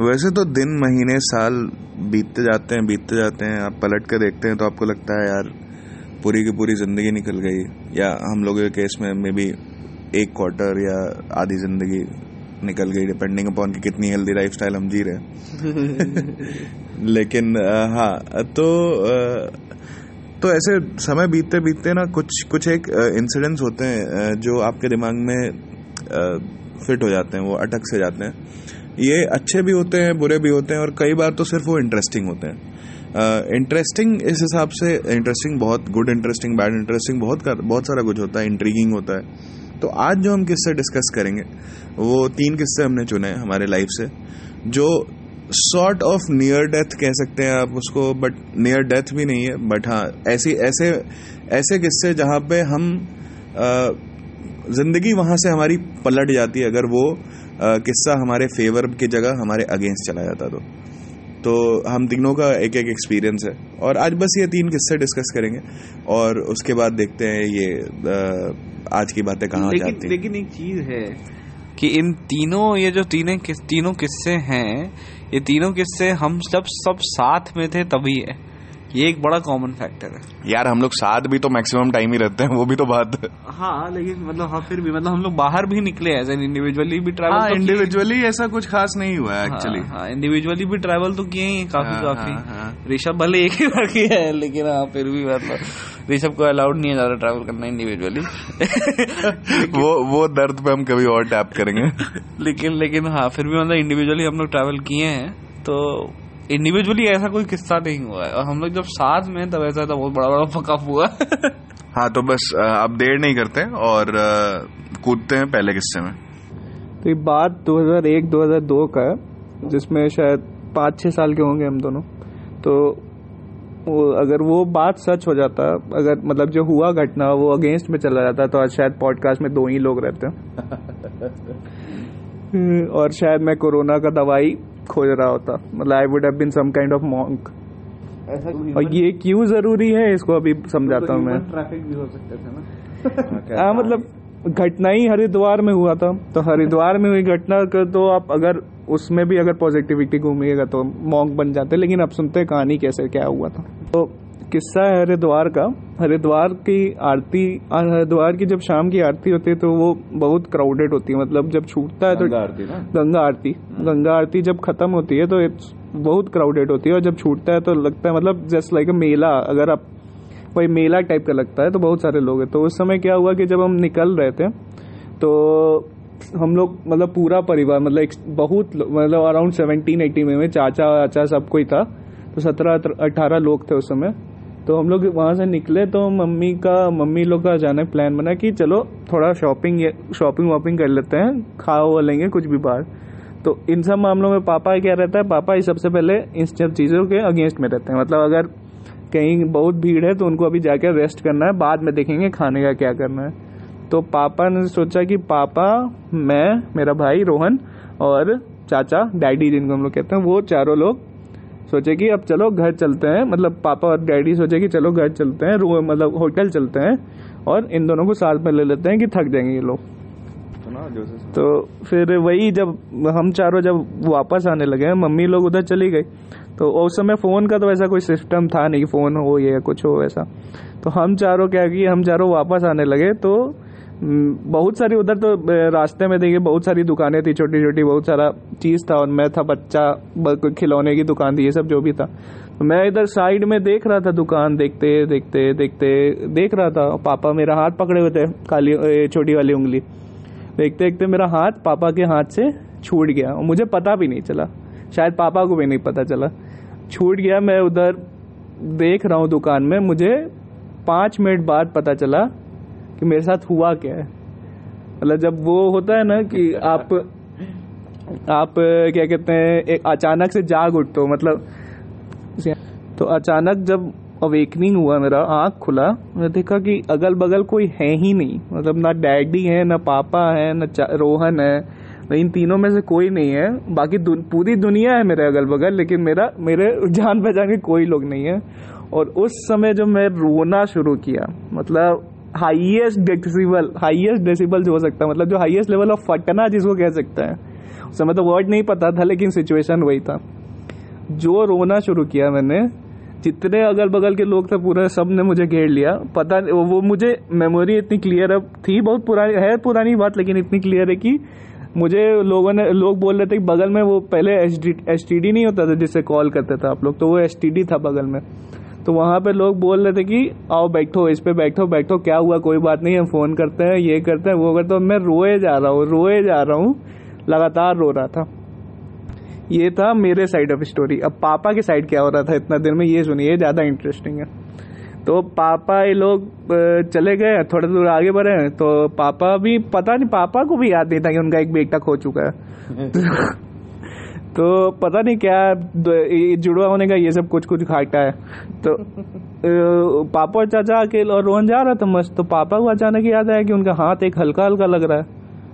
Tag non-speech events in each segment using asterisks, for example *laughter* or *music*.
वैसे तो दिन महीने साल बीतते जाते हैं बीतते जाते हैं। आप पलट कर देखते हैं तो आपको लगता है यार पूरी की पूरी ज़िंदगी निकल गई। या हम लोगों के केस में मे बी एक क्वार्टर या आधी ज़िंदगी निकल गई डिपेंडिंग अपॉन कि कितनी हेल्दी लाइफ स्टाइल हम जी रहे हैं। *laughs* लेकिन हाँ तो तो ऐसे समय बीतते बीतते ना कुछ कुछ एक इंसिडेंट्स होते हैं जो आपके दिमाग में फिट हो जाते हैं वो अटक से जाते हैं। ये अच्छे भी होते हैं बुरे भी होते हैं और कई बार तो सिर्फ़ वो इंटरेस्टिंग होते हैं। इंटरेस्टिंग uh, इस हिसाब से इंटरेस्टिंग बहुत गुड इंटरेस्टिंग बैड इंटरेस्टिंग बहुत कर, बहुत सारा कुछ होता है इंट्रीगिंग होता है। तो आज जो हम किस्से डिस्कस करेंगे वो तीन किस्से हमने चुने हैं हमारे लाइफ से जो सॉर्ट ऑफ़ नियर डेथ कह सकते हैं आप उसको बट नियर डेथ भी नहीं है बट हाँ ऐसी ऐसे ऐसे किस्से जहाँ पे हम ज़िंदगी वहाँ से हमारी पलट जाती है। अगर वो किस्सा हमारे फेवर की जगह हमारे अगेंस्ट चला जाता तो। तो हम तीनों का एक एक एक्सपीरियंस है। और आज बस ये तीन किस्से डिस्कस करेंगे। और उसके बाद देखते हैं ये आज की बातें कहाँ जाती लेकिन एक चीज़ है कि इन तीनों ये जो तीन तीनों किस्से हैं ये तीनों किस्से हम जब सब साथ में थे तभी है। ये एक बड़ा कॉमन फैक्टर है। यार हम लोग साथ भी तो मैक्सिमम टाइम ही रहते हैं वो भी तो बात है। हाँ लेकिन मतलब हाँ फिर भी मतलब हम लोग बाहर भी निकले एज एन इंडिविजुअली भी ट्रैवल हाँ, तो इंडिविजुअली ऐसा कुछ खास नहीं हुआ है एक्चुअली हाँ, हाँ इंडिविजुअली भी ट्रैवल तो किए ही काफ़ी हाँ, काफ़ी। हाँ, हाँ, ऋषभ भले एक ही बार किया है लेकिन हाँ फिर भी मतलब ऋषभ को अलाउड नहीं है ज़्यादा ट्रैवल करना इंडिविजुअली *laughs* वो वो दर्द पे हम कभी और टैप करेंगे। लेकिन लेकिन हाँ फिर भी मतलब इंडिविजुअली हम लोग ट्रैवल किए हैं तो इंडिविजुअली ऐसा कोई किस्सा नहीं हुआ है। और हम लोग जब साथ में तब ऐसा था बहुत बड़ा बड़ा फकअप हुआ। *laughs* हाँ तो बस अब देर नहीं करते और कूदते हैं पहले किस्से में। तो ये बात 2001-2002 का है जिसमें शायद पाँच छः साल के होंगे हम दोनों। तो वो अगर वो बात सच हो जाता अगर मतलब जो हुआ घटना वो अगेंस्ट में चला जाता तो आज शायद पॉडकास्ट में दो ही लोग रहते हैं। *laughs* और शायद मैं कोरोना का दवाई खोज रहा होता। मतलब I would have been some kind of monk और ये क्यों ज़रूरी है इसको अभी समझाता हूँ मैं। ट्रैफ़िक भी हो सकते थे ना। *laughs* हाँ मतलब घटना ही हरिद्वार में हुआ था। तो हरिद्वार में हुई घटना का तो आप अगर उसमें भी अगर पॉजिटिविटी घूमिएगा तो मॉन्क बन जाते लेकिन अब सुनते हैं कहानी कैसे क्या हुआ था। तो किस्सा है हरिद्वार का। हरिद्वार की आरती हरिद्वार की जब शाम की आरती होती है तो वो बहुत क्राउडेड होती है। मतलब जब छूटता है तो गंगा आरती गंगा आरती। गंगा आरती जब खत्म होती है तो बहुत क्राउडेड होती है और जब छूटता है तो लगता है मतलब जस्ट लाइक अ मेला अगर आप कोई मेला टाइप का लगता है तो बहुत सारे लोग हैं। तो उस समय क्या हुआ कि जब हम निकल रहे थे तो हम लोग मतलब पूरा परिवार मतलब बहुत मतलब अराउंड सेवनटीन एटीन में चाचा वाचा सब कोई था। तो सत्रह अठारह लोग थे उस समय। तो हम लोग वहाँ से निकले तो मम्मी का, मम्मी लोग का जाने प्लान बना कि चलो थोड़ा शॉपिंग शॉपिंग वॉपिंग कर लेते हैं खा वो लेंगे कुछ भी बाहर। तो इन सब मामलों में पापा क्या रहता है, पापा ही सबसे पहले इन सब चीज़ों के अगेंस्ट में रहते हैं। मतलब अगर कहीं बहुत भीड़ है तो उनको अभी जाकर रेस्ट करना है, बाद में देखेंगे खाने का क्या करना है। तो पापा ने सोचा कि पापा, मैं, मेरा भाई रोहन और चाचा, डैडी जिनको हम लोग कहते हैं, वो चारों लोग सोचे कि अब चलो घर चलते हैं। मतलब पापा और डैडी सोचे कि चलो घर चलते हैं मतलब होटल चलते हैं और इन दोनों को साथ में ले लेते हैं कि थक जाएँगे ये लोग. तो फिर वही जब हम चारों जब वापस आने लगे मम्मी लोग उधर चली गई तो उस समय फ़ोन का तो ऐसा कोई सिस्टम था नहीं फ़ोन हो या कुछ हो ऐसा तो हम चारों क्या किए हम चारों वापस आने लगे तो बहुत सारी उधर तो रास्ते में देखिए, बहुत सारी दुकानें थी छोटी छोटी बहुत सारा चीज़ था, और मैं था बच्चा खिलौने की दुकान थी, ये सब जो भी था। तो मैं इधर साइड में देख रहा था दुकान, देखते देखते देखते, देख रहा था पापा मेरा हाथ पकड़े हुए थे, काली छोटी वाली उंगली। देखते देखते मेरा हाथ पापा के हाथ से छूट गया, और मुझे पता भी नहीं चला। शायद पापा को भी नहीं पता चला। छूट गया, मैं उधर देख रहा हूँ दुकान में, मुझे पाँच मिनट बाद पता चला कि मेरे साथ हुआ क्या है? मतलब जब वो होता है ना कि आप आप क्या कहते हैं एक अचानक से जाग उठते हो मतलब तो अचानक जब अवेकनिंग हुआ मेरा आँख खुला मैं देखा कि अगल बगल कोई है ही नहीं। मतलब ना डैडी है ना पापा है ना रोहन है इन तीनों में से कोई नहीं है। बाकी दु, पूरी दुनिया है मेरे अगल बगल लेकिन मेरा मेरे जान पहचान के कोई लोग नहीं है। और उस समय जब मैं रोना शुरू किया मतलब हाईएस्ट डेसिबल हाईएस्ट डेसिबल जो हो सकता है। मतलब जो हाईएस्ट लेवल ऑफ़ फटना जिसको कह सकते हैं। उस समय तो वर्ड नहीं पता था, लेकिन सिचुएशन वही था। जो रोना शुरू किया मैंने, जितने अगल बगल के लोग थे पूरे, सबने मुझे घेर लिया। पता वो मुझे मेमोरी इतनी क्लियर अब थी बहुत पुरानी, है पुरानी बात, लेकिन इतनी क्लियर है कि मुझे लोगों ने, लोग बोल रहे थे कि बगल में वो पहले एस टी नहीं होता था जिससे कॉल करते थे आप लोग तो वो एसटीडी था बगल में। तो वहाँ पे लोग बोल रहे थे कि आओ बैठो इस पे बैठो बैठो क्या हुआ? कोई बात नहीं हम फ़ोन करते हैं ये करते हैं वो करते हैं। मैं रोए जा रहा हूँ रोए जा रहा हूँ लगातार रो रहा था। ये था मेरे साइड ऑफ़ स्टोरी अब पापा के साइड क्या हो रहा था इतना दिन में ये सुनिए ज़्यादा इंटरेस्टिंग है। तो पापा ये लोग चले गए थोड़े दूर आगे बढ़े तो पापा भी पता नहीं पापा को भी याद नहीं था कि उनका एक बेटा खो चुका है। *laughs* *laughs* तो पता नहीं क्या जुड़वा होने का ये सब कुछ कुछ घाटा है। तो *laughs* पापा और चाचा अकेले और रोहन जा रहा था मस्त तो पापा को अचानक याद आया कि उनका हाथ एक हल्का हल्का लग रहा है।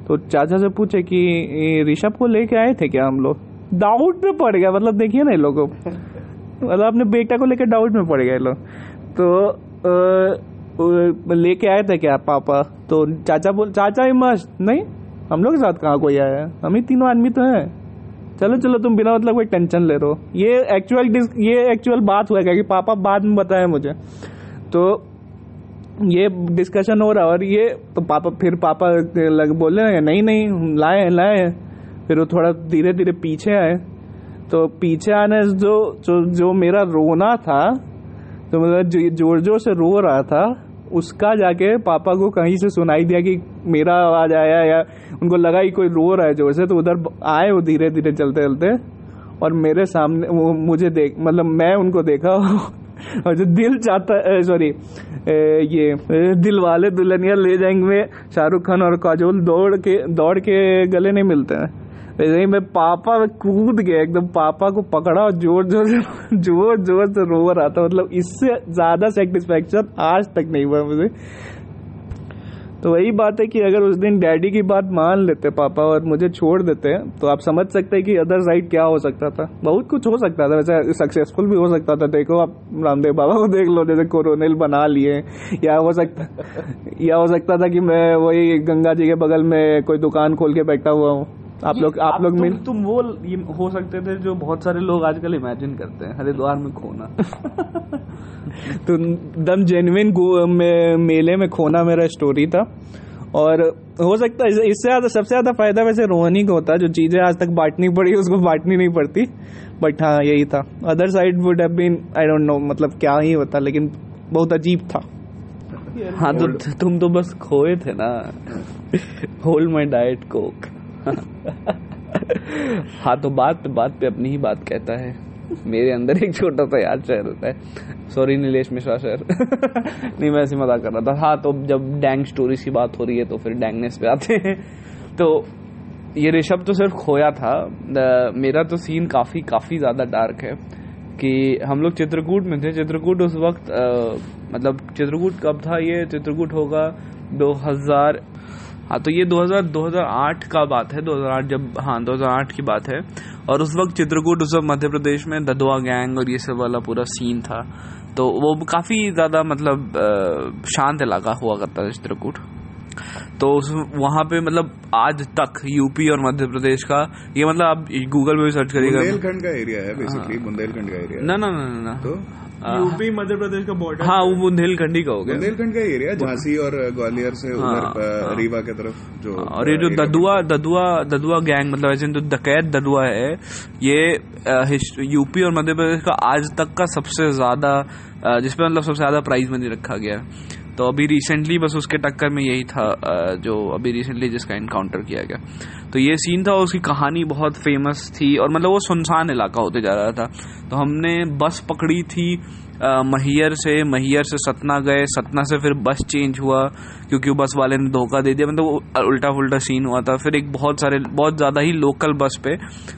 तो चाचा से पूछे कि ऋषभ को लेके आए थे क्या हम लोग? डाउट में पड़ गया मतलब देखिए ना इन लोगों मतलब अपने बेटा को लेकर डाउट में पड़ गए लोग। तो लेके आए थे क्या पापा? तो चाचा बोल चाचा ही मस्त नहीं हम लोग के साथ कहाँ कोई आया हम ही तीनों आदमी तो हैं। चलो चलो, तुम बिना मतलब कोई टेंशन ले रहे हो। ये एक्चुअल ये एक्चुअल बात हुआ कि पापा बाद में बताया मुझे। तो ये डिस्कशन हो रहा और ये तो पापा फिर पापा लग बोले, नहीं नहीं, लाए लाए फिर वो थोड़ा धीरे धीरे पीछे आए। तो पीछे आने जो जो जो मेरा रोना था तो मतलब ज़ोर ज़ोर से रो रहा था उसका जाके पापा को कहीं से सुनाई दिया कि मेरा आवाज़ आया या उनको लगा कि कोई रो रहा है ज़ोर से तो उधर आए वो धीरे धीरे चलते चलते और मेरे सामने वो मुझे देख मतलब मैं उनको देखा और जो दिल चाहता सॉरी ये दिल वाले दुल्हनिया ले जाएँगे, शाहरुख खान और काजोल दौड़ के दौड़ के गले नहीं मिलते हैं। वैसे ही मैं पापा में कूद गया, एकदम पापा को पकड़ा और ज़ोर ज़ोर से, ज़ोर ज़ोर से रो रहा था। मतलब इससे ज़्यादा सेटिस्फेक्शन आज तक नहीं हुआ मुझे। तो वही बात है कि अगर उस दिन डैडी की बात मान लेते पापा और मुझे छोड़ देते तो आप समझ सकते हैं कि अदर साइड क्या हो सकता था। बहुत कुछ हो सकता था, वैसे सक्सेसफुल भी हो सकता था। देखो, आप रामदेव बाबा को देख लो, जैसे कोरोनिल बना लिए। या हो सकता, या हो सकता था कि मैं वही गंगा जी के बगल में कोई दुकान खोल के बैठा हुआ हूँ। आप लोग आप लोग मिल तुम वो ये हो सकते थे जो बहुत सारे लोग आजकल इमेजिन करते हैं। हरिद्वार में खोना। *laughs* तो दम जेन्युइन में मेले में खोना मेरा स्टोरी था। और हो सकता है इससे ज़्यादा सबसे ज़्यादा फ़ायदा वैसे रोहनी को होता जो चीज़ें आज तक बांटनी पड़ी उसको बांटनी नहीं पड़ती। बट हाँ यही था। Other side would have been I don't know मतलब क्या ही होता लेकिन बहुत अजीब था। *laughs* हाँ तो तुम तो बस खोए थे ना। होल्ड माई डाइट कोक *laughs* हाँ तो बात बात पे अपनी ही बात कहता है। मेरे अंदर एक छोटा सा याद शहर होता है सॉरी नीलेश मिश्रा शहर नहीं मैं ऐसे मज़ाक कर रहा था। हाँ तो जब डैंग स्टोरीज की बात हो रही है तो फिर डैंगनेस पे आते हैं। *laughs* तो ये ऋषभ तो सिर्फ़ खोया था। मेरा तो सीन काफ़ी काफ़ी ज़्यादा डार्क है कि हम लोग चित्रकूट में थे। चित्रकूट उस वक्त आ, मतलब चित्रकूट कब था ये? चित्रकूट होगा 2000 हाँ तो ये 2000 2008 का बात है 2008 जब हाँ 2008 की बात है। और उस वक्त चित्रकूट उस वक्त मध्य प्रदेश में ददुआ गैंग और ये सब वाला पूरा सीन था। तो वो काफ़ी ज़्यादा मतलब शांत इलाका हुआ करता था चित्रकूट। तो वहाँ पे मतलब आज तक यूपी और मध्य प्रदेश का ये मतलब आप गूगल में भी सर्च करिएगा। बुंदेलखंड का एरिया है बेसिकली हाँ। बुंदेलखंड का एरिया ना ना ना ना ना। तो यूपी मध्य प्रदेश का बॉर्डर हाँ वो बुंदेलखंडी का हो गया। बुंदेलखंड का एरिया झांसी और ग्वालियर से हाँ, उधर हाँ। रीवा की तरफ़ जो और ये जो ददुआ ददुआ ददुआ गैंग मतलब ऐसे जो डकैत ददुआ है ये यूपी और मध्य प्रदेश का आज तक का सबसे ज़्यादा जिसपे मतलब सबसे ज़्यादा प्राइज मनी रखा गया तो अभी रिसेंटली बस उसके टक्कर में यही था जो अभी रिसेंटली जिसका इनकाउंटर किया गया। तो ये सीन था, उसकी कहानी बहुत फ़ेमस थी और मतलब वो सुनसान इलाका होते जा रहा था। तो हमने बस पकड़ी थी महियर से महियर से सतना गए, सतना से फिर बस चेंज हुआ, क्योंकि बस वाले ने धोखा दे दिया। मतलब वो उल्टा फुल्टा सीन हुआ था। फिर एक बहुत सारे, बहुत ज़्यादा ही लोकल बस पे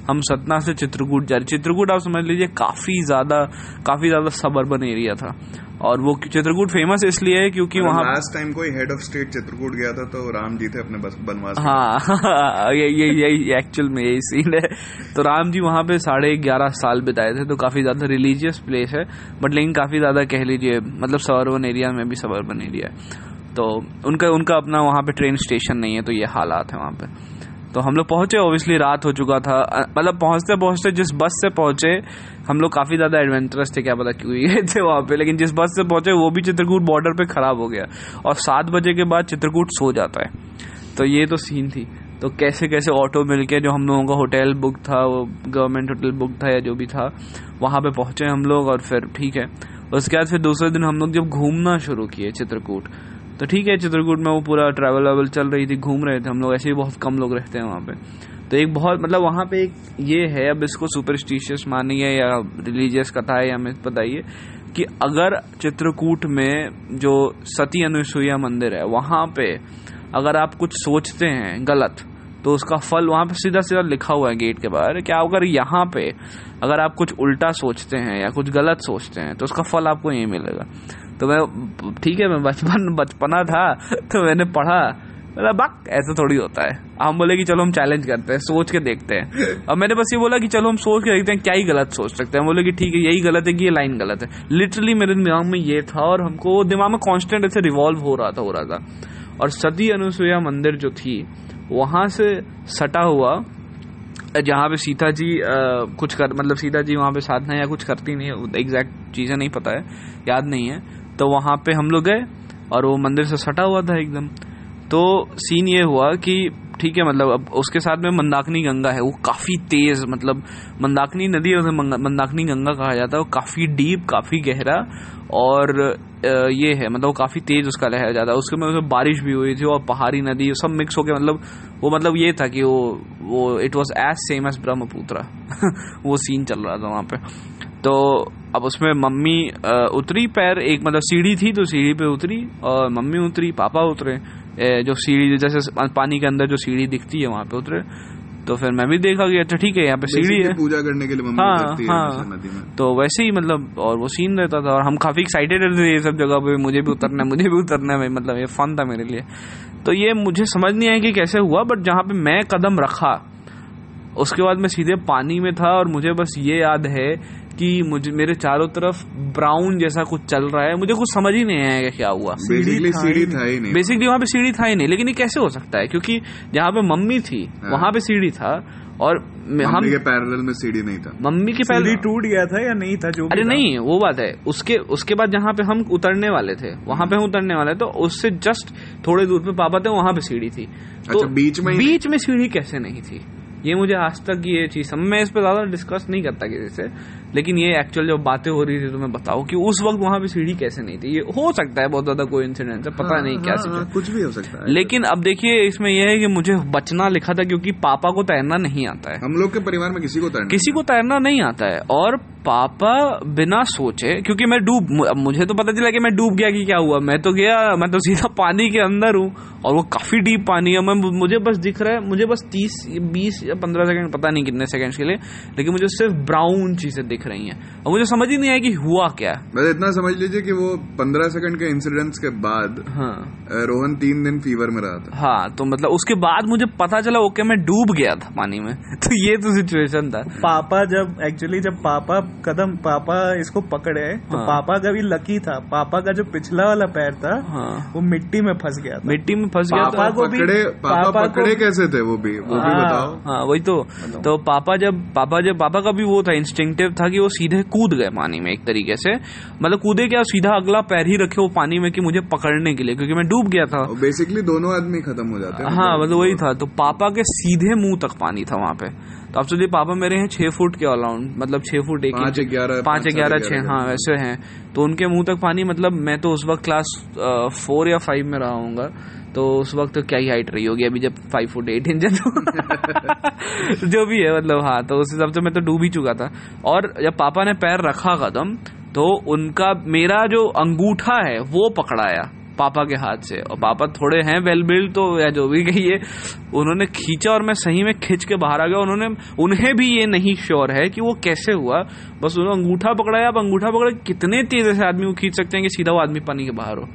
हम सतना से चित्रकूट जा रहे। चित्रकूट आप समझ लीजिए, काफ़ी ज़्यादा काफ़ी ज़्यादा सबर्बन एरिया था। और वो चित्रकूट फ़ेमस इसलिए है क्योंकि वहाँ लास्ट टाइम कोई हेड ऑफ़ स्टेट चित्रकूट गया था तो राम जी थे अपने बनवास हाँ *laughs* ये ये यही एक्चुअल में यही सीन है। तो राम जी वहाँ पे साढ़े ग्यारह साल बिताए थे तो काफ़ी ज़्यादा रिलीजियस प्लेस है बट लेकिन काफ़ी ज़्यादा कह लीजिए मतलब सबर्बन एरिया में भी सबर्बन एरिया है। तो उनका उनका अपना वहाँ पे ट्रेन स्टेशन नहीं है तो ये हालात है वहाँ पे। तो हम लोग पहुँचे ऑब्वियसली रात हो चुका था। मतलब पहुँचते पहुँचते जिस बस से पहुँचे, हम लोग काफ़ी ज़्यादा एडवेंचरस थे, क्या पता क्यों गए *laughs* थे वहाँ पे। लेकिन जिस बस से पहुँचे, वो भी चित्रकूट बॉर्डर पे खराब हो गया। और सात बजे के बाद चित्रकूट सो जाता है। तो ये तो सीन थी। तो कैसे कैसे ऑटो मिलके जो हम लोगों का होटल बुक था, वो गवर्नमेंट होटल बुक था या जो भी था, वहाँ पे पहुँचे हम लोग और फिर ठीक है। उसके बाद फिर दूसरे दिन हम लोग जब घूमना शुरू किए चित्रकूट तो ठीक है, चित्रकूट में वो पूरा ट्रैवल वैवल चल रही थी, घूम रहे थे हम लोग, ऐसे ही बहुत कम लोग रहते हैं वहाँ पे। तो एक बहुत मतलब वहाँ पे एक ये है, अब इसको सुपरस्टिशियस मानिए या रिलीजियस कथा है, या हमें बताइए कि अगर चित्रकूट में जो सती अनुसुईया मंदिर है, वहाँ पे अगर आप कुछ सोचते हैं गलत तो उसका फल वहाँ पे सीधा सीधा लिखा हुआ है गेट के बाहर क्या अगर यहाँ पे अगर आप कुछ उल्टा सोचते हैं या कुछ गलत सोचते हैं तो उसका फल आपको यही मिलेगा। तो मैं ठीक है मैं बचपन बचपना था तो मैंने पढ़ा। मतलब बक ऐसा थोड़ी होता है। हम बोले कि चलो हम चैलेंज करते हैं सोच के देखते हैं। और मैंने बस ये बोला कि चलो हम सोच के देखते हैं क्या ही गलत सोच सकते हैं। हम बोले कि ठीक है यही गलत है कि ये लाइन गलत है। लिटरली मेरे दिमाग में ये था और हमको दिमाग में कॉन्स्टेंट ऐसे रिवॉल्व हो रहा था हो रहा था। और सती अनुसुईया मंदिर जो थी वहाँ से सटा हुआ जहाँ पे सीता जी आ, कुछ कर मतलब सीता जी वहाँ पे साधना या कुछ करती नहीं है एग्जैक्ट चीज़ें नहीं पता है याद नहीं है। तो वहाँ पे हम लोग गए और वो मंदिर से सटा हुआ था एकदम। तो सीन ये हुआ कि ठीक है मतलब अब उसके साथ में मंदाकिनी गंगा है, वो काफ़ी तेज़ मतलब मंदाकिनी नदी है उसे मंदाकिनी गंगा कहा जाता है, वो काफ़ी डीप काफ़ी गहरा और ये है मतलब वो काफ़ी तेज़ उसका लहर जाता है। उसके में उसमें बारिश भी हुई थी और पहाड़ी नदी सब मिक्स होके मतलब वो मतलब ये था कि वो वो it was as same as Brahmaputra वो सीन चल रहा था वहाँ पे। तो अब उसमें मम्मी उतरी पैर एक मतलब सीढ़ी थी तो सीढ़ी पे उतरी और मम्मी उतरी पापा उतरे। जो सीढ़ी जैसे पानी के अंदर जो सीढ़ी दिखती है वहाँ पे उतरे। तो फिर मैं भी देखा कि अच्छा ठीक है यहाँ पे सीढ़ी है। पूजा करने के लिए मम्मी हाँ, करती है हाँ। नदी में। तो वैसे ही मतलब और वो सीन रहता था और हम काफ़ी एक्साइटेड रहते थे ये सब जगह पे मुझे भी उतरना है मुझे भी उतरना है मतलब ये फन था मेरे लिए। तो ये मुझे समझ नहीं आया कि कैसे हुआ बट जहाँ पे मैं कदम रखा उसके बाद मैं सीधे पानी में था और मुझे बस ये याद है कि मुझे मेरे चारों तरफ़ ब्राउन जैसा कुछ चल रहा है। मुझे कुछ समझ ही नहीं आया क्या हुआ। बेसिकली सीढ़ी था ही नहीं। बेसिकली वहाँ पे सीढ़ी था ही नहीं लेकिन ये कैसे हो सकता है? क्योंकि जहाँ पे मम्मी थी हाँ। वहाँ पे सीढ़ी था और हम के पैरेलल में सीढ़ी नहीं था। मम्मी के पहले सीढ़ी टूट गया था या नहीं था जो अरे था। नहीं वो बात है। उसके उसके बाद जहाँ पे हम उतरने वाले थे वहाँ पे हम उतरने वाले तो उससे जस्ट थोड़े दूर पे पापा थे वहाँ पे सीढ़ी थी। तो अच्छा, बीच में बीच में सीढ़ी कैसे नहीं थी? ये मुझे आज तक ये चीज़ समझ मैं इस पर ज़्यादा डिस्कस नहीं करता किसी से लेकिन ये एक्चुअल जब बातें हो रही थी तो मैं बताऊँ कि उस वक्त वहाँ पे सीढ़ी कैसे नहीं थी। ये हो सकता है बहुत ज़्यादा कोई इंसिडेंट है पता हाँ, नहीं क्या हाँ, हाँ, कुछ भी हो सकता है। लेकिन अब देखिए इसमें यह है कि मुझे बचना लिखा था क्योंकि पापा को तैरना नहीं आता है। हम लोग के परिवार में किसी को तैरना किसी को तैरना नहीं आता है। और पापा बिना सोचे क्योंकि मैं डूब मुझे तो पता चला कि मैं डूब गया कि क्या हुआ। मैं तो गया मैं तो सीधा पानी के अंदर हूँ और वो काफ़ी डीप पानी है। मैं मुझे बस दिख रहा है मुझे बस तीस बीस या पंद्रह सेकंड पता नहीं कितने सेकंड्स के लिए लेकिन मुझे सिर्फ़ ब्राउन चीज़ें दिख रही हैं। और मुझे समझ ही नहीं आया कि हुआ क्या। बस इतना समझ लीजिए कि वो पंद्रह सेकंड के इंसिडेंट्स के बाद हाँ। रोहन तीन दिन फीवर में रहा था। हाँ तो मतलब उसके बाद मुझे पता चला ओके मैं डूब गया था पानी में। *laughs* तो ये तो सिचुएशन था। पापा जब एक्चुअली जब पापा कदम पापा इसको पकड़े तो हाँ। पापा का भी लकी था। पापा का जो पिछला वाला पैर था हाँ। वो मिट्टी में फंस गया था। मिट्टी में फंस गया पापा को पकड़े पापा पापा पकड़े कैसे थे वो भी? वो भी हाँ। बताओ। हाँ वही तो। तो पापा जब पापा जब पापा का भी वो था इंस्टिंक्टिव था कि वो सीधे कूद गए पानी में एक तरीके से। मतलब कूदे क्या सीधा अगला पैर ही रखे वो पानी में कि मुझे पकड़ने के लिए क्योंकि मैं डूब गया था। बेसिकली दोनों आदमी खत्म हो जाते हैं। हाँ मतलब वही था। तो पापा के सीधे मुँह तक पानी था वहाँ पे। तो आप सोचिए पापा मेरे हैं छह फुट के अलाउंड मतलब छह फुट एक पाँच ग्यारह, पाँच ग्यारह हाँ वैसे हैं। तो उनके मुँह तक पानी मतलब मैं तो उस वक्त क्लास फोर या फाइव में रहा हूँगा तो उस वक्त क्या ही हाइट रही होगी? अभी जब फाइव फुट एट इंच जो भी है मतलब हाँ तो उस हिसाब से मैं तो डूब ही चुका था। और जब पापा ने पैर रखा कदम तो उनका मेरा जो अंगूठा है, वो पकड़ाया पापा के हाथ से। और पापा थोड़े हैं वेल बिल्ड तो या जो भी कहिए, उन्होंने खींचा और मैं सही में खींच के बाहर आ गया। उन्होंने, उन्हें भी ये नहीं श्योर है कि वो कैसे हुआ। बस उन्होंने अंगूठा पकड़ाया। अब अंगूठा पकड़ा कितने तेज से आदमी को खींच सकते हैं कि सीधा वो आदमी पानी के बाहर हो?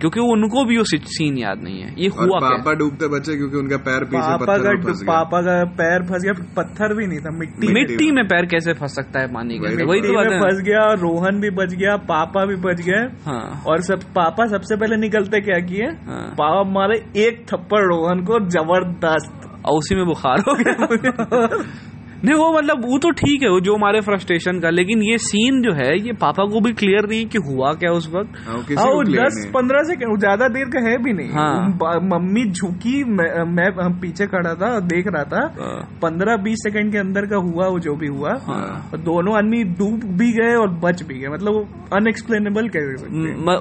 क्योंकि उनको भी वो सीन याद नहीं है। ये हुआ क्या? पापा डूबते बचे क्योंकि उनका पैर पीछे पापा पत्थर का फंस गया। पापा का पैर फंस गया पत्थर भी नहीं था मिट्टी मिट्टी में पैर कैसे फंस सकता है पानी के वही तो बात फंस गया रोहन भी बच गया पापा भी बच गए। हाँ। और सब पापा सबसे पहले निकलते क्या किए? हाँ। पापा मारे एक थप्पड़ रोहन को ज़बरदस्त। और उसी में बुखार हो गया। *laughs* नहीं वो मतलब वो तो ठीक है वो जो हमारे फ्रस्ट्रेशन का लेकिन ये सीन जो है ये पापा को भी क्लियर नहीं कि हुआ क्या उस वक्त। हाँ, वो हाँ दस पंद्रह सेकंड ज़्यादा देर का है भी नहीं। हाँ। मम्मी झुकी मैं, मैं पीछे खड़ा था देख रहा था। हाँ। पंद्रह बीस सेकंड के अंदर का हुआ वो जो भी हुआ। हाँ। दोनों आदमी डूब भी गए और बच भी गए मतलब वो अनएक्सप्लेनेबल कह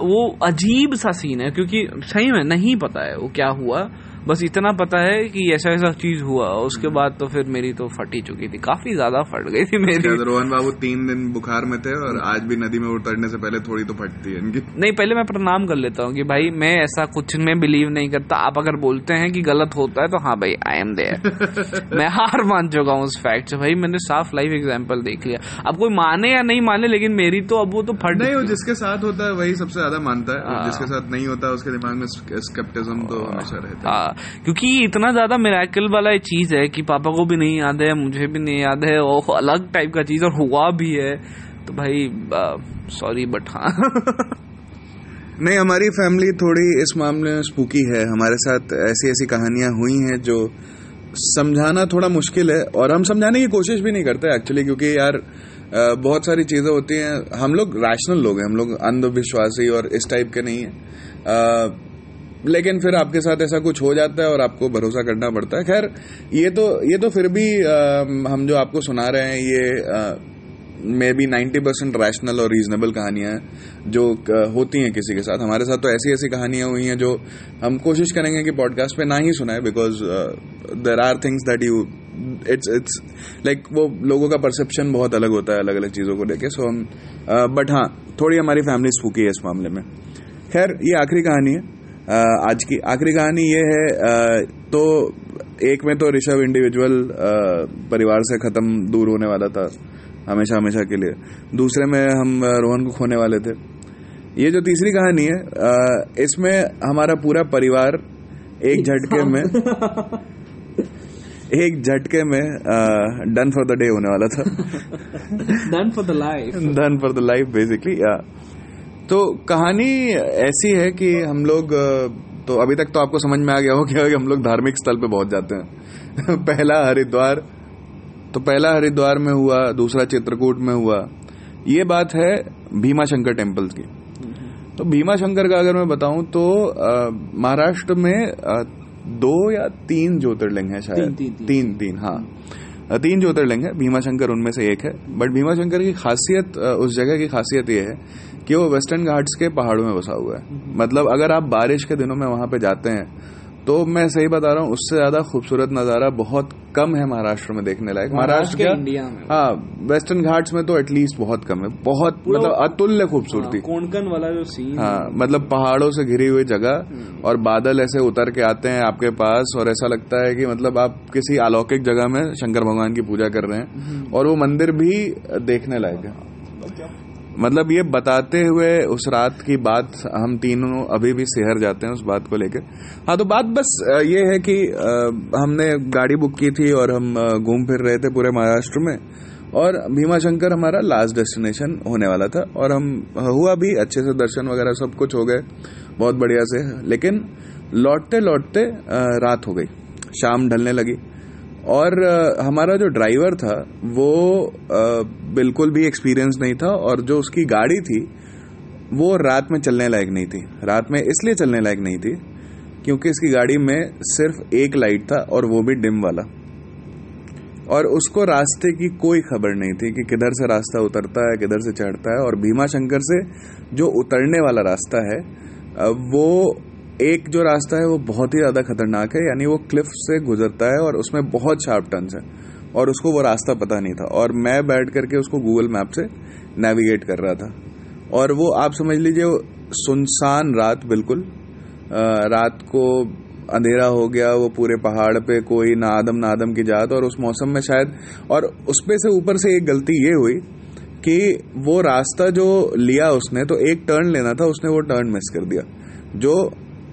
वो अजीब सा सीन है क्योंकि सही में नहीं पता है वो क्या हुआ। बस इतना पता है कि ऐसा ऐसा चीज़ हुआ उसके बाद तो फिर मेरी तो फट ही चुकी थी। काफ़ी ज़्यादा फट गई थी मेरी। रोहन बाबू तीन दिन बुखार में थे और आज भी नदी में उतरने से पहले थोड़ी तो फटती है इनकी। नहीं पहले मैं प्रणाम कर लेता हूँ कि भाई मैं ऐसा कुछ में बिलीव नहीं करता। आप अगर बोलते हैं कि गलत होता है तो हाँ भाई आई एम देयर मैं हार मान चुका हूँ उस फैक्ट से। भाई मैंने साफ़ लाइफ एग्ज़ाम्पल देख लिया। अब कोई माने या नहीं माने लेकिन मेरी तो अब वो तो फट नहीं वो जिसके साथ होता है वही सबसे ज़्यादा मानता है। हाँ। जिसके साथ नहीं होता उसके दिमाग में स्केप्टिज्म तो हमेशा रहता है। हाँ। क्योंकि इतना ज़्यादा मिराकल वाला चीज़ है कि पापा को भी नहीं याद है, मुझे भी नहीं याद है और अलग टाइप का चीज़, और हुआ भी है। तो भाई सॉरी बट हाँ। नहीं, हमारी फैमिली थोड़ी इस मामले में स्पूकी है। हमारे साथ ऐसी ऐसी कहानियाँ हुई हैं जो समझाना थोड़ा मुश्किल है, और हम समझाने की कोशिश भी नहीं करते एक्चुअली क्योंकि यार बहुत सारी चीज़ें होती हैं। हम लोग रैशनल लोग हैं, हम लोग अंधविश्वासी और इस टाइप के नहीं हैं। लेकिन फिर आपके साथ ऐसा कुछ हो जाता है और आपको भरोसा करना पड़ता है। खैर ये तो ये तो फिर भी अ, हम जो आपको सुना रहे हैं ये maybe ninety percent rational और रीजनेबल कहानियाँ जो होती हैं किसी के साथ। हमारे साथ तो ऐसी ऐसी कहानियाँ हुई हैं जो हम कोशिश करेंगे कि पॉडकास्ट पे ना ही सुनाए because there are things that you it's it's like वो लोगों का परसेप्शन बहुत अलग होता है अलग अलग चीज़ों को लेके। सो हम बट हाँ थोड़ी हमारी फैमिली स्पूकी है इस मामले में। खैर ये आखिरी कहानी है। आज की आखिरी कहानी ये है तो एक में तो ऋषभ इंडिविजुअल परिवार से खत्म दूर होने वाला था हमेशा हमेशा के लिए। दूसरे में हम रोहन को खोने वाले थे। ये जो तीसरी कहानी है इसमें हमारा पूरा परिवार एक *laughs* झटके में *laughs* एक झटके में डन फॉर द डे होने वाला था। Done for the life done for the life basically या तो कहानी ऐसी है कि हम लोग तो अभी तक तो आपको समझ में आ गया हो कि हम लोग धार्मिक स्थल पे पहुँच जाते हैं। *laughs* पहला हरिद्वार तो पहला हरिद्वार में हुआ दूसरा चित्रकूट में हुआ। ये बात है भीमा शंकर टेम्पल्स की। तो भीमा शंकर का अगर मैं बताऊँ तो महाराष्ट्र में अ, दो या तीन ज्योतिर्लिंग है शायद। तीन, तीन, तीन। तीन तीन हाँ। तीन ज्योतिर्लिंग है, भीमाशंकर उनमें से एक है। बट भीमाशंकर की खासियत उस जगह की खासियत यह है कि वो वेस्टर्न घाट्स के पहाड़ों में बसा हुआ है। मतलब अगर आप बारिश के दिनों में वहाँ पे जाते हैं तो मैं सही बता रहा हूँ उससे ज़्यादा खूबसूरत नज़ारा बहुत कम है महाराष्ट्र में देखने लायक। महाराष्ट्र के क्या? इंडिया में। हाँ वेस्टर्न घाट्स में तो एटलीस्ट बहुत कम है। बहुत मतलब अतुल्य खूबसूरती। कोणकन वाला जो सीन हाँ मतलब पहाड़ों से घिरी हुई जगह और बादल ऐसे उतर के आते हैं आपके पास और ऐसा लगता है कि मतलब आप किसी अलौकिक जगह में शंकर भगवान की पूजा कर रहे हैं और वो मंदिर भी देखने लायक है। मतलब ये बताते हुए उस रात की बात हम तीनों अभी भी शहर जाते हैं उस बात को लेकर। हाँ तो बात बस ये है कि हमने गाड़ी बुक की थी और हम घूम फिर रहे थे पूरे महाराष्ट्र में और भीमा शंकर हमारा लास्ट डेस्टिनेशन होने वाला था और हम, हुआ भी अच्छे से दर्शन वगैरह सब कुछ हो गए, बहुत बढ़िया से। लेकिन लौटते लौटते रात हो गई, शाम ढलने लगी। और हमारा जो ड्राइवर था, वो बिल्कुल भी एक्सपीरियंस नहीं था और जो उसकी गाड़ी थी, वो रात में चलने लायक नहीं थी। रात में इसलिए चलने लायक नहीं थी क्योंकि इसकी गाड़ी में सिर्फ़ एक लाइट था और वो भी डिम वाला। और उसको रास्ते की कोई खबर नहीं थी कि किधर से रास्ता उतरता है, किधर से चढ़ता है और भीमा शंकर से जो उतरने वाला रास्ता है वो एक जो रास्ता है वो बहुत ही ज़्यादा खतरनाक है, यानी वो क्लिफ से गुजरता है और उसमें बहुत शार्प टर्न्स है। और उसको वो रास्ता पता नहीं था। और मैं बैठ करके उसको गूगल मैप से नेविगेट कर रहा था। और वो, आप समझ लीजिए सुनसान रात बिल्कुल। रात को अंधेरा हो गया, वो पूरे पहाड़ पे कोई ना आदम ना आदम की जात और उस मौसम में शायद, और उस पे से ऊपर से एक गलती ये हुई कि वो रास्ता जो लिया उसने तो एक टर्न लेना था, उसने वो टर्न मिस कर दिया। जो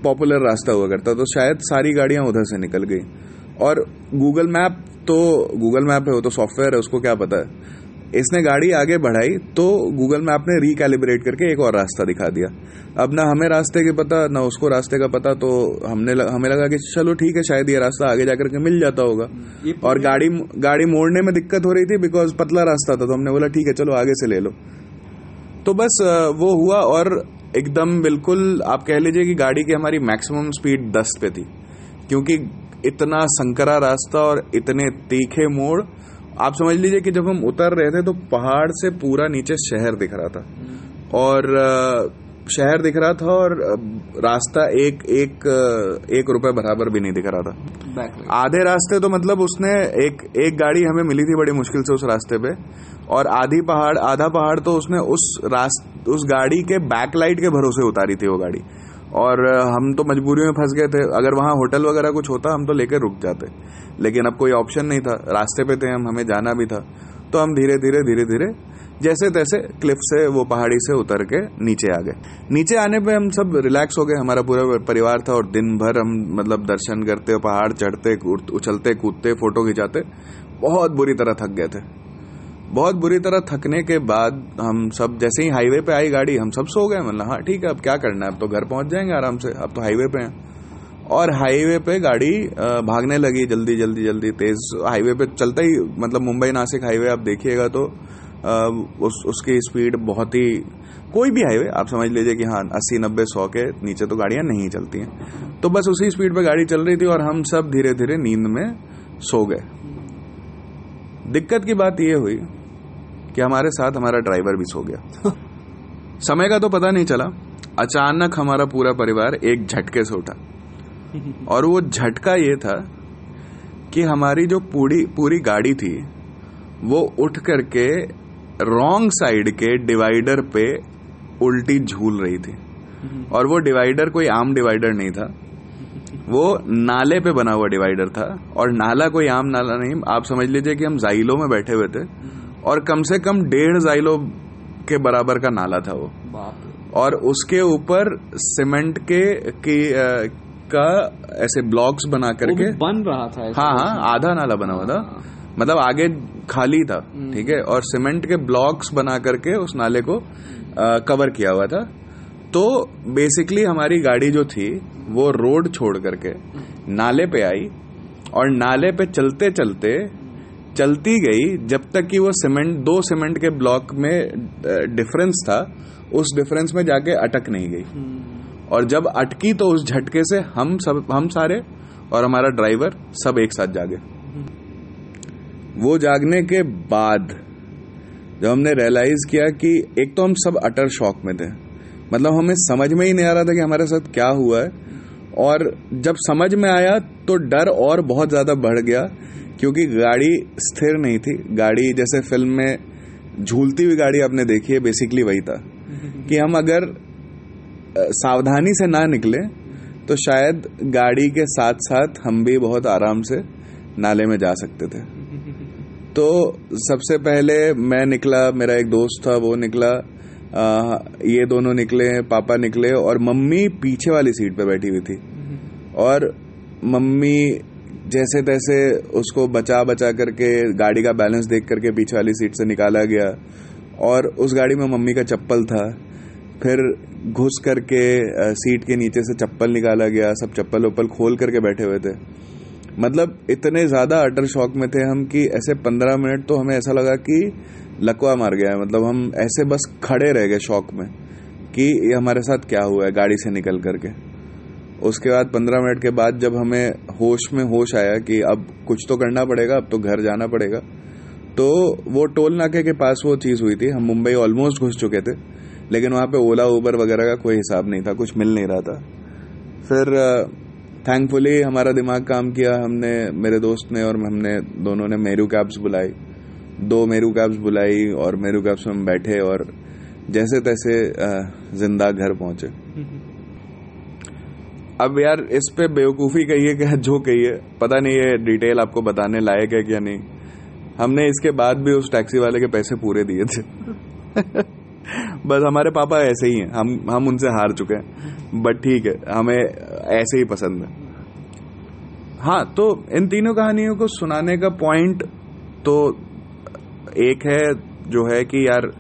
पॉपुलर रास्ता हुआ करता तो शायद सारी गाड़ियाँ उधर से निकल गई। और गूगल मैप तो गूगल मैप है वो तो सॉफ्टवेयर है उसको क्या पता है? इसने गाड़ी आगे बढ़ाई तो गूगल मैप ने रिकैलिब्रेट करके एक और रास्ता दिखा दिया। अब ना हमें रास्ते के पता ना उसको रास्ते का पता तो हमने लग, हमें लगा कि चलो ठीक है शायद ये रास्ता आगे जाकर के मिल जाता होगा। और गाड़ी गाड़ी मोड़ने में दिक्कत हो रही थी बिकॉज़ पतला रास्ता था तो हमने बोला ठीक है चलो आगे से ले लो। तो बस वो हुआ और एकदम बिल्कुल आप कह लीजिए कि गाड़ी की हमारी मैक्सिमम स्पीड दस पे थी। क्योंकि इतना संकरा रास्ता और इतने तीखे मोड़, आप समझ लीजिए कि जब हम उतर रहे थे तो पहाड़ से पूरा नीचे शहर दिख रहा था। और शहर दिख रहा था और रास्ता एक एक एक रुपए बराबर भी नहीं दिख रहा था। आधे रास्ते तो मतलब उसने एक एक गाड़ी हमें मिली थी बड़ी मुश्किल से उस रास्ते पे और आधी पहाड़ आधा पहाड़ तो उसने उस रास्त उस गाड़ी के बैकलाइट के भरोसे उतारी थी वो गाड़ी। और हम तो मजबूरी में फंस गए थे। अगर वहाँ होटल वगैरह कुछ होता हम तो लेकर रुक जाते। लेकिन अब कोई ऑप्शन नहीं था। रास्ते पे थे हम हमें जाना भी था। तो हम धीरे धीरे धीरे धीरे जैसे तैसे क्लिफ से वो पहाड़ी से उतर के नीचे आ गए। नीचे आने पे हम सब रिलैक्स हो गए। हमारा पूरा परिवार था और दिन भर हम मतलब दर्शन करते, पहाड़ चढ़ते उछलते, कूदते, फ़ोटो खिंचाते। बहुत बुरी तरह थक गए थे। बहुत बुरी तरह थकने के बाद हम सब, जैसे ही हाईवे पे आई गाड़ी, हम सब सो गए। मतलब हाँ ठीक है, अब क्या करना है? अब तो घर पहुँच जाएँगे आराम से। अब तो हाईवे पे हैं। और हाईवे पे गाड़ी भागने लगी जल्दी जल्दी जल्दी। तेज हाईवे पे चलता ही मतलब मुंबई नासिक हाईवे आप देखिएगा तो उस उसकी स्पीड बहुत ही कोई भी हाईवे आप समझ लीजिए कि हाँ अस्सी नब्बे सौ के नीचे तो गाड़ियाँ नहीं चलती हैं। तो बस उसी स्पीड पर गाड़ी चल रही थी और हम सब धीरे धीरे नींद में सो गए। दिक्कत की बात यह हुई कि हमारे साथ हमारा ड्राइवर भी सो गया। *laughs* समय का तो पता नहीं चला। अचानक हमारा पूरा परिवार एक झटके से उठा। *laughs* और वो झटका ये था कि हमारी जो पूरी पूरी गाड़ी थी वो उठ करके रॉन्ग साइड के डिवाइडर पे उल्टी झूल रही थी। और वो डिवाइडर कोई आम डिवाइडर नहीं था। वो नाले पे बना हुआ डिवाइडर था। और नाला कोई आम नाला नहीं। आप समझ लीजिए कि हम जाइलो में बैठे हुए थे। और कम से कम डेढ़ जाइलो के बराबर का नाला था वो। और उसके ऊपर सीमेंट के की आ, का ऐसे ब्लॉक्स बना करके बन रहा था हाँ हाँ आधा नाला बना हुआ था। हाँ। मतलब आगे खाली था हम्म। ठीक है? और सीमेंट के ब्लॉक्स बना करके उस नाले को आ, कवर किया हुआ था। तो बेसिकली हमारी गाड़ी जो थी वो रोड छोड़ करके नाले पे आई और नाले पे चलते चलते चलती गई। जब तक कि वो सीमेंट दो सीमेंट के ब्लॉक में डिफरेंस था उस डिफरेंस में जाके अटक नहीं गई। हम्म। और जब अटकी तो उस झटके से हम सब हम सारे और हमारा ड्राइवर सब एक साथ जागे। वो जागने के बाद जब हमने रियलाइज़ किया कि एक तो हम सब अटर शॉक में थे। मतलब हमें समझ में ही नहीं आ रहा था कि हमारे साथ क्या हुआ है। और जब समझ में आया तो डर और बहुत ज़्यादा बढ़ गया, क्योंकि गाड़ी स्थिर नहीं थी। गाड़ी जैसे फ़िल्म में झूलती हुई गाड़ी आपने देखी है बेसिकली वही था। कि हम अगर सावधानी से ना निकले तो शायद गाड़ी के साथ साथ हम भी बहुत आराम से नाले में जा सकते थे। तो सबसे पहले मैं निकला मेरा एक दोस्त था वो निकला। आ, ये दोनों निकले पापा निकले और मम्मी पीछे वाली सीट पे बैठी हुई थी। और मम्मी जैसे तैसे उसको बचा बचा करके गाड़ी का बैलेंस देख करके पीछे वाली सीट से निकाला गया। और उस गाड़ी में मम्मी का चप्पल था। फिर घुस करके सीट के नीचे से चप्पल निकाला गया सब चप्पल उप्पल खोल करके बैठे हुए थे। मतलब इतने ज़्यादा अटर शॉक में थे हम कि ऐसे पंद्रह मिनट तो हमें ऐसा लगा कि लकवा मार गया है। मतलब हम ऐसे बस खड़े रह गए शॉक में कि ये हमारे साथ क्या हुआ है गाड़ी से निकल करके। उसके बाद पंद्रह मिनट के बाद जब हमें होश में होश आया कि अब कुछ तो करना पड़ेगा, अब तो घर जाना पड़ेगा तो वो टोल नाके के पास वो चीज़ हुई थी। हम मुंबई ऑलमोस्ट घुस चुके थे, लेकिन वहाँ पे ओला उबर वगैरह का कोई हिसाब नहीं था, कुछ मिल नहीं रहा था। फिर थैंकफुली हमारा दिमाग काम किया, हमने, मेरे दोस्त ने और हमने, दोनों ने मेरू कैब्स बुलाई। दो मेरू कैब्स बुलाई और मेरू कैब्स में बैठे और जैसे तैसे ज़िंदा घर पहुँचे। अब यार, इस पे बेवकूफ़ी कहिए क्या? *laughs* जो कहिए पता नहीं ये डिटेल आपको बताने लायक है क्या नहीं। हमने इसके बाद भी उस टैक्सी वाले के पैसे पूरे दिए थे। *laughs* बस हमारे पापा ऐसे ही हैं। हम हम उनसे हार चुके हैं। बट ठीक है हमें ऐसे ही पसंद है। हाँ तो इन तीनों कहानियों को सुनाने का पॉइंट तो एक है जो है कि यार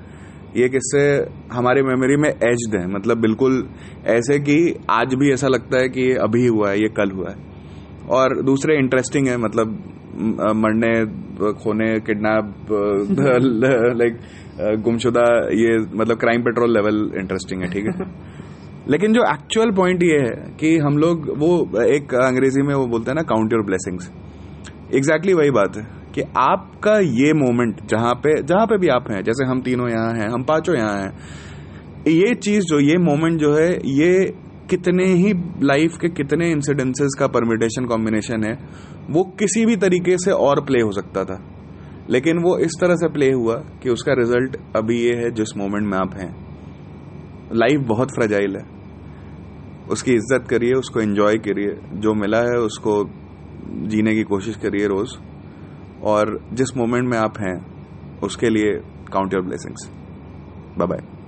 ये किस्से हमारी मेमोरी में एज्ड है। मतलब बिल्कुल ऐसे कि आज भी ऐसा लगता है कि ये अभी हुआ है ये कल हुआ है। और दूसरे इंटरेस्टिंग है मतलब मरने खोने किडनैप लाइक *laughs* *laughs* गुमशुदा ये मतलब क्राइम पेट्रोल लेवल इंटरेस्टिंग है ठीक है? *laughs* लेकिन जो एक्चुअल पॉइंट ये है कि हम लोग वो एक अंग्रेज़ी में वो बोलते हैं ना काउंट योर ब्लेसिंग्स एग्जैक्टली वही बात है कि आपका ये मोमेंट जहाँ पे जहाँ पे भी आप हैं जैसे हम तीनों यहाँ हैं हम पाँचों यहाँ हैं ये चीज़ जो ये मोमेंट जो है ये कितने ही लाइफ के कितने इंसिडेंसेस का परमिटेशन कॉम्बिनेशन है वो किसी भी तरीके से और प्ले हो सकता था। लेकिन वो इस तरह से प्ले हुआ कि उसका रिज़ल्ट अभी ये है, जिस मोमेंट में आप हैं। लाइफ बहुत फ्रजाइल है। उसकी इज़्ज़त करिए, उसको एंजॉय करिए। जो मिला है, उसको जीने की कोशिश करिए रोज। और जिस मोमेंट में आप हैं, उसके लिए count your blessings bye bye